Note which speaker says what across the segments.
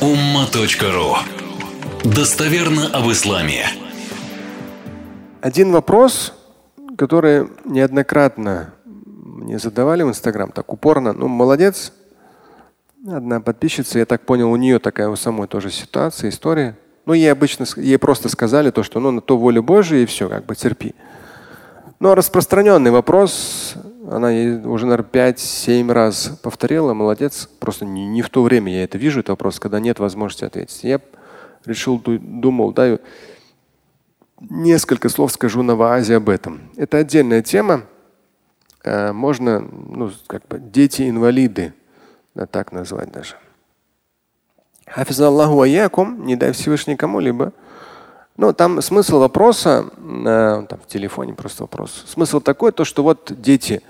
Speaker 1: umma.ru Достоверно об исламе.
Speaker 2: Один вопрос, который неоднократно мне задавали в Инстаграм, так упорно. Ну, молодец. Одна подписчица, я так понял, у нее такая у самой тоже ситуация, история. Ну, ей обычно, ей просто сказали то, что ну, на то воля Божия и все, как бы терпи. Но распространенный вопрос, она уже, наверное, 5-7 раз повторила, молодец. Просто не, не в то время я это вижу, этот вопрос, когда нет возможности ответить. Я решил, думал, да, несколько слов скажу на ваазе об этом. Это отдельная тема. Э, можно, ну, как бы дети-инвалиды, да, так назвать даже. Хафизаллаху аякум, не дай Всевышний кому-либо. Ну, там смысл вопроса, э, там в телефоне просто вопрос. Смысл такой, то, что вот дети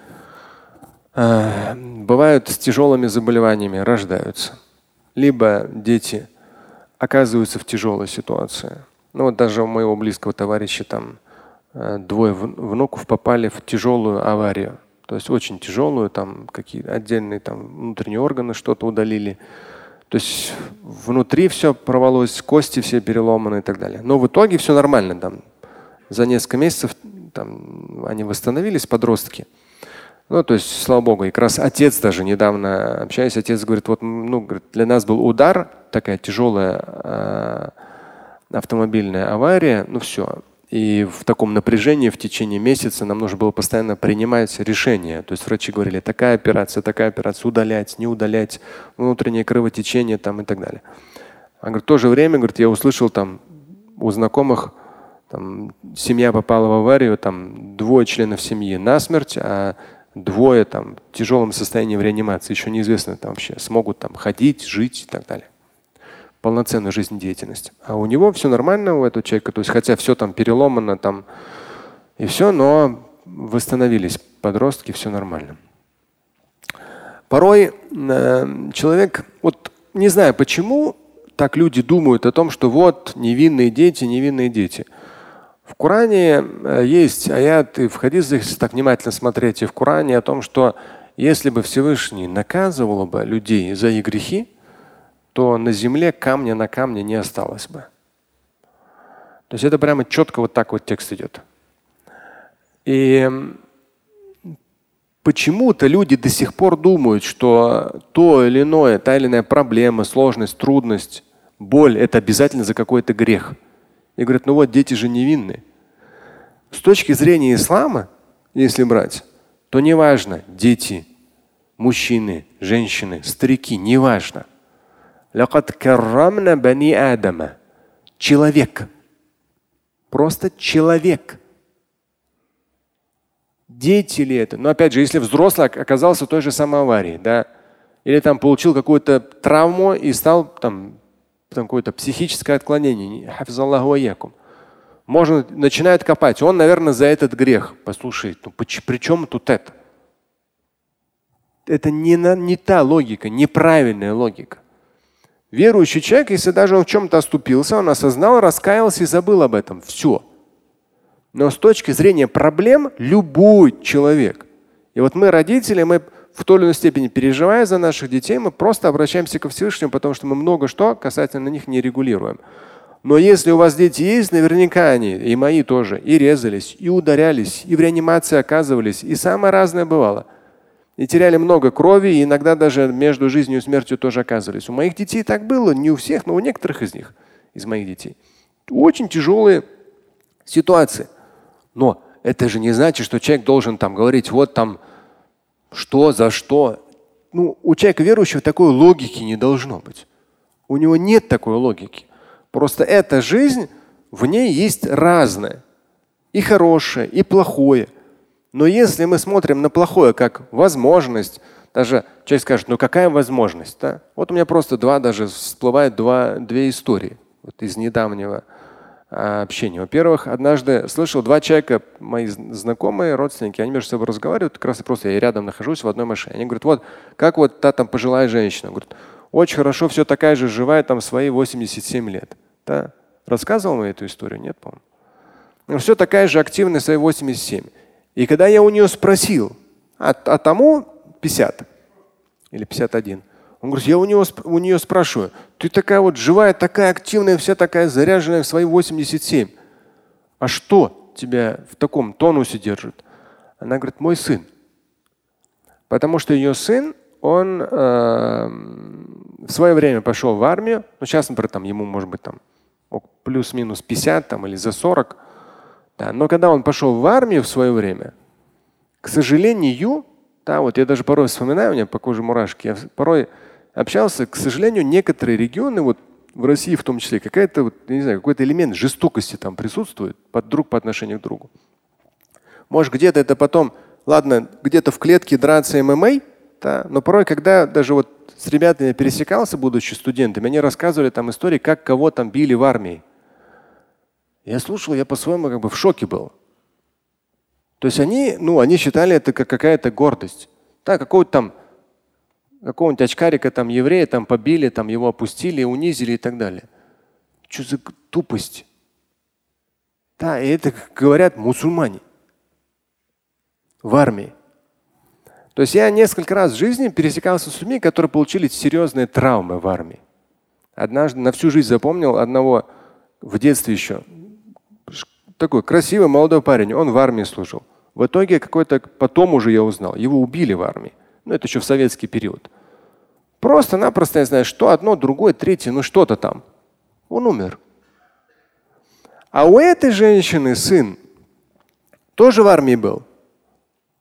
Speaker 2: э, бывают с тяжелыми заболеваниями, рождаются. Либо дети оказываются в тяжелой ситуации. Ну вот даже у моего близкого товарища там э, двое внуков попали в тяжелую аварию. То есть очень тяжелую, там какие отдельные там внутренние органы что-то удалили. То есть внутри все порвалось, кости все переломаны и так далее. Но в итоге все нормально. Там, за несколько месяцев там, они восстановились, подростки. Ну, то есть, слава богу, и как раз отец даже недавно общаясь, отец говорит, вот ну, говорит, для нас был удар, такая тяжелая э, автомобильная авария, ну все. И в таком напряжении в течение месяца нам нужно было постоянно принимать решения. То есть врачи говорили, такая операция, такая операция, удалять, не удалять, внутреннее кровотечение там и так далее. А говорит, в то же время, говорит, я услышал там у знакомых, там, семья попала в аварию, там двое членов семьи насмерть, а двое там в тяжелом состоянии в реанимации, еще неизвестно там вообще, смогут там ходить, жить и так далее. Полноценную жизнедеятельность. А у него все нормально у этого человека, то есть хотя все там переломано там и все, но восстановились подростки, все нормально. Порой э, человек, вот не знаю почему так люди думают о том, что вот невинные дети, невинные дети. В Коране э, есть аяты в хадисах, если так внимательно смотреть, и в Коране о том, что если бы Всевышний наказывал бы людей за их грехи, то на земле камня на камне не осталось бы. То есть это прямо четко вот так вот текст идет. И почему-то люди до сих пор думают, что то или иное, та или иная проблема, сложность, трудность, боль – это обязательно за какой-то грех. И говорят, ну вот дети же невинные. С точки зрения ислама, если брать, то неважно, дети, мужчины, женщины, старики, неважно. Человек. Просто человек. Дети ли это? Но опять же, если взрослый оказался в той же самой аварии, да, или там получил какую-то травму и стал там там какое-то психическое отклонение. Можно начинают копать. Он, наверное, за этот грех. Послушай, ну при чем тут это? Это не, на, не та логика, неправильная логика. Верующий человек, если даже он в чем-то оступился, он осознал, раскаялся и забыл об этом. Все. Но с точки зрения проблем любой человек. И вот мы, родители, мы в той или иной степени переживая за наших детей, мы просто обращаемся ко Всевышнему, потому что мы много что касательно них не регулируем. Но если у вас дети есть, наверняка они, и мои тоже, и резались, и ударялись, и в реанимации оказывались, и самое разное бывало. И теряли много крови, и иногда даже между жизнью и смертью тоже оказывались. У моих детей так было, не у всех, но у некоторых из них, из моих детей. Очень тяжелые ситуации. Но это же не значит, что человек должен там говорить, вот там что, за что. Ну, у человека верующего такой логики не должно быть. У него нет такой логики. Просто эта жизнь, в ней есть разное. И хорошее, и плохое. Но если мы смотрим на плохое как возможность, даже человек скажет, ну какая возможность? Да? Вот у меня просто два даже всплывают два, две истории вот из недавнего общения. Во-первых, однажды слышал два человека, мои знакомые, родственники, они между собой разговаривают, как раз просто я рядом нахожусь в одной машине. Они говорят, вот как вот та там пожилая женщина. Говорит, очень хорошо, все такая же живая, там свои 87 лет. Да? Рассказывал мне эту историю? Нет, по-моему. Все такая же активная, свои 87. И когда я у нее спросил, а, а тому 50 или 51, Он говорит, я у, него, у нее спрашиваю, ты такая вот живая, такая активная, вся такая заряженная в свои 87. А что тебя в таком тонусе держит? Она говорит, мой сын. Потому что ее сын, он э, в свое время пошел в армию. Ну, сейчас, например, там, ему может быть там плюс-минус 50 там, или за 40. Да. Но когда он пошел в армию в свое время, к сожалению, да, вот я даже порой вспоминаю, у меня по коже мурашки, я порой общался, к сожалению, некоторые регионы, вот в России в том числе, какая-то, вот, не знаю, какой-то элемент жестокости там присутствует под друг по отношению к другу. Может, где-то это потом, ладно, где-то в клетке драться ММА, да, но порой, когда даже вот с ребятами пересекался, будучи студентами, они рассказывали там истории, как кого там били в армии. Я слушал, я по-своему как бы в шоке был. То есть они, ну, они считали это как какая-то гордость. Да, какого-то там какого-нибудь очкарика, там еврея, там побили, там его опустили, унизили и так далее. Что за тупость? Да, и это говорят мусульмане в армии. То есть я несколько раз в жизни пересекался с людьми, которые получили серьезные травмы в армии. Однажды на всю жизнь запомнил одного в детстве еще. Такой красивый молодой парень, он в армии служил. В итоге какой-то потом уже я узнал, его убили в армии. Ну, это еще в советский период. Просто-напросто, я знаю, что одно, другое, третье, ну что-то там. Он умер. А у этой женщины сын тоже в армии был.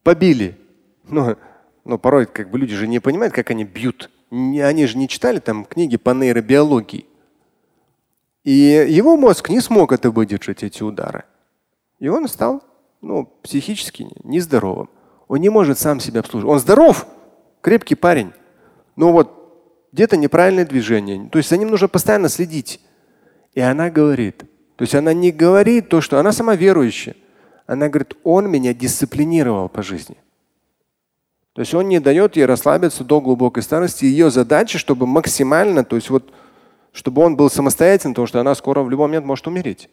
Speaker 2: Побили. Но, но порой как бы люди же не понимают, как они бьют. Они же не читали там книги по нейробиологии. И его мозг не смог это выдержать, эти удары. И он стал ну, психически нездоровым. Он не может сам себя обслуживать. Он здоров, крепкий парень. Но вот где-то неправильное движение. То есть за ним нужно постоянно следить. И она говорит, то есть она не говорит то, что она сама верующая. Она говорит, он меня дисциплинировал по жизни. То есть он не дает ей расслабиться до глубокой старости. Ее задача, чтобы максимально, то есть вот, чтобы он был самостоятельным, потому что она скоро в любой момент может умереть.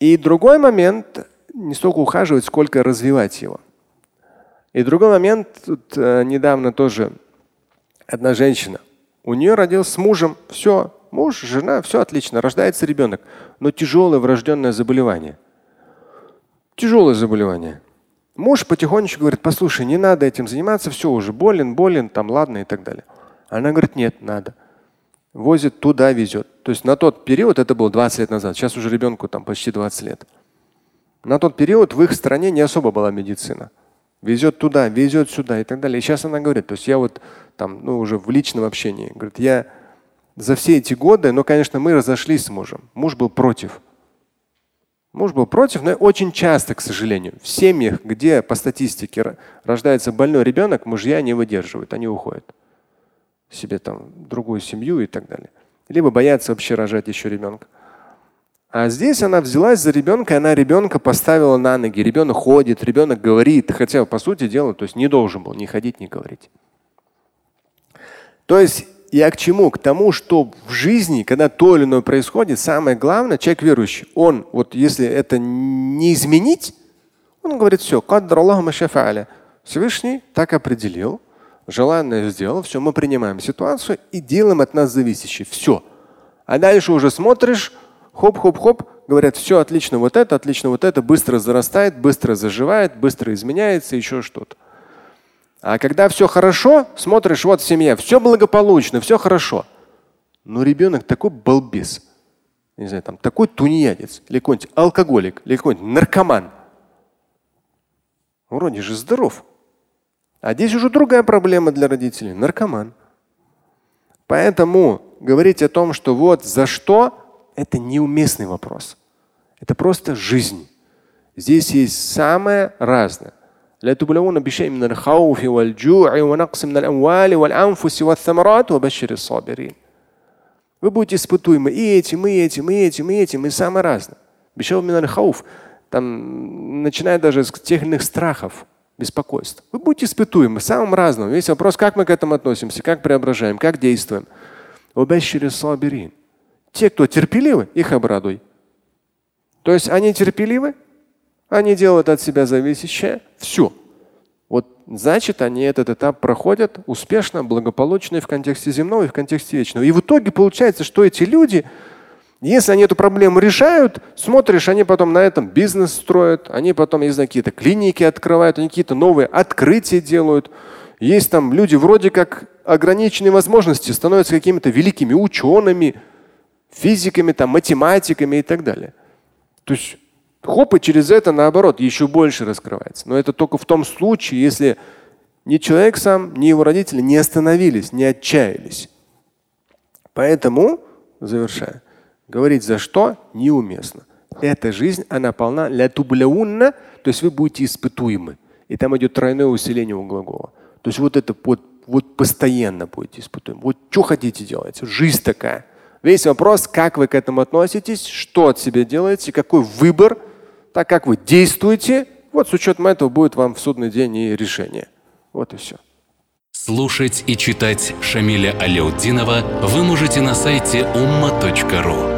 Speaker 2: И другой момент не столько ухаживать, сколько развивать его. И другой момент, тут э, недавно тоже одна женщина, у нее родился с мужем, все, муж, жена, все отлично, рождается ребенок, но тяжелое врожденное заболевание. Тяжелое заболевание. Муж потихонечку говорит, послушай, не надо этим заниматься, все уже болен, болен, там ладно и так далее. Она говорит, нет, надо. Возит туда, везет. То есть на тот период, это было 20 лет назад, сейчас уже ребенку там почти 20 лет. На тот период в их стране не особо была медицина. Везет туда, везет сюда и так далее. И сейчас она говорит, то есть я вот там, ну уже в личном общении, говорит, я за все эти годы, ну, конечно, мы разошлись с мужем. Муж был против. Муж был против, но очень часто, к сожалению, в семьях, где по статистике рождается больной ребенок, мужья не выдерживают, они уходят себе там другую семью и так далее. Либо боятся вообще рожать еще ребенка. А здесь она взялась за ребенка, и она ребенка поставила на ноги. Ребенок ходит, ребенок говорит, хотя по сути дела, то есть не должен был ни ходить, ни говорить. То есть я к чему? К тому, что в жизни, когда то или иное происходит, самое главное, человек верующий, он, вот если это не изменить, он говорит, все, Всевышний так определил, желанное сделал, все, мы принимаем ситуацию и делаем от нас зависящее. Все. А дальше уже смотришь, хоп-хоп-хоп, говорят, все отлично, вот это, отлично, вот это, быстро зарастает, быстро заживает, быстро изменяется, еще что-то. А когда все хорошо, смотришь, вот семья, все благополучно, все хорошо. Но ребенок такой балбес, не знаю, там такой тунеядец, или какой-нибудь алкоголик, или какой-нибудь наркоман. Вроде же здоров. А здесь уже другая проблема для родителей – наркоман. Поэтому говорить о том, что вот за что, это неуместный вопрос. Это просто жизнь. Здесь есть самое разное. لتبلون بشيء من الخوف والجوع ونقص من الأموال والأنفس والثمرات وبشر الصابرين. Вы будете испытуемы и этим, и этим, и этим, и этим, и самое разное. Бешев миналь хауф, там, начиная даже с тех иных страхов, беспокойств. Вы будете испытуемы самым разным. Весь вопрос, как мы к этому относимся, как преображаем, как действуем. Те, кто терпеливы, их обрадуй. То есть они терпеливы, они делают от себя зависящее. Все. Вот значит, они этот этап проходят успешно, благополучно и в контексте земного, и в контексте вечного. И в итоге получается, что эти люди, если они эту проблему решают, смотришь, они потом на этом бизнес строят, они потом, не знаю, какие-то клиники открывают, они какие-то новые открытия делают. Есть там люди вроде как ограниченные возможности, становятся какими-то великими учеными, физиками, там, математиками и так далее. То есть хоп, и через это наоборот еще больше раскрывается. Но это только в том случае, если ни человек сам, ни его родители не остановились, не отчаялись. Поэтому, завершая, говорить за что неуместно. Эта жизнь, она полна ля тубляунна, то есть вы будете испытуемы. И там идет тройное усиление у глагола. То есть вот это вот, вот постоянно будете испытуемы. Вот что хотите делать? Жизнь такая. Весь вопрос, как вы к этому относитесь, что от себя делаете, какой выбор, так как вы действуете, вот с учетом этого будет вам в судный день и решение. Вот и все.
Speaker 1: Слушать и читать Шамиля Аляутдинова вы можете на сайте umma.ru.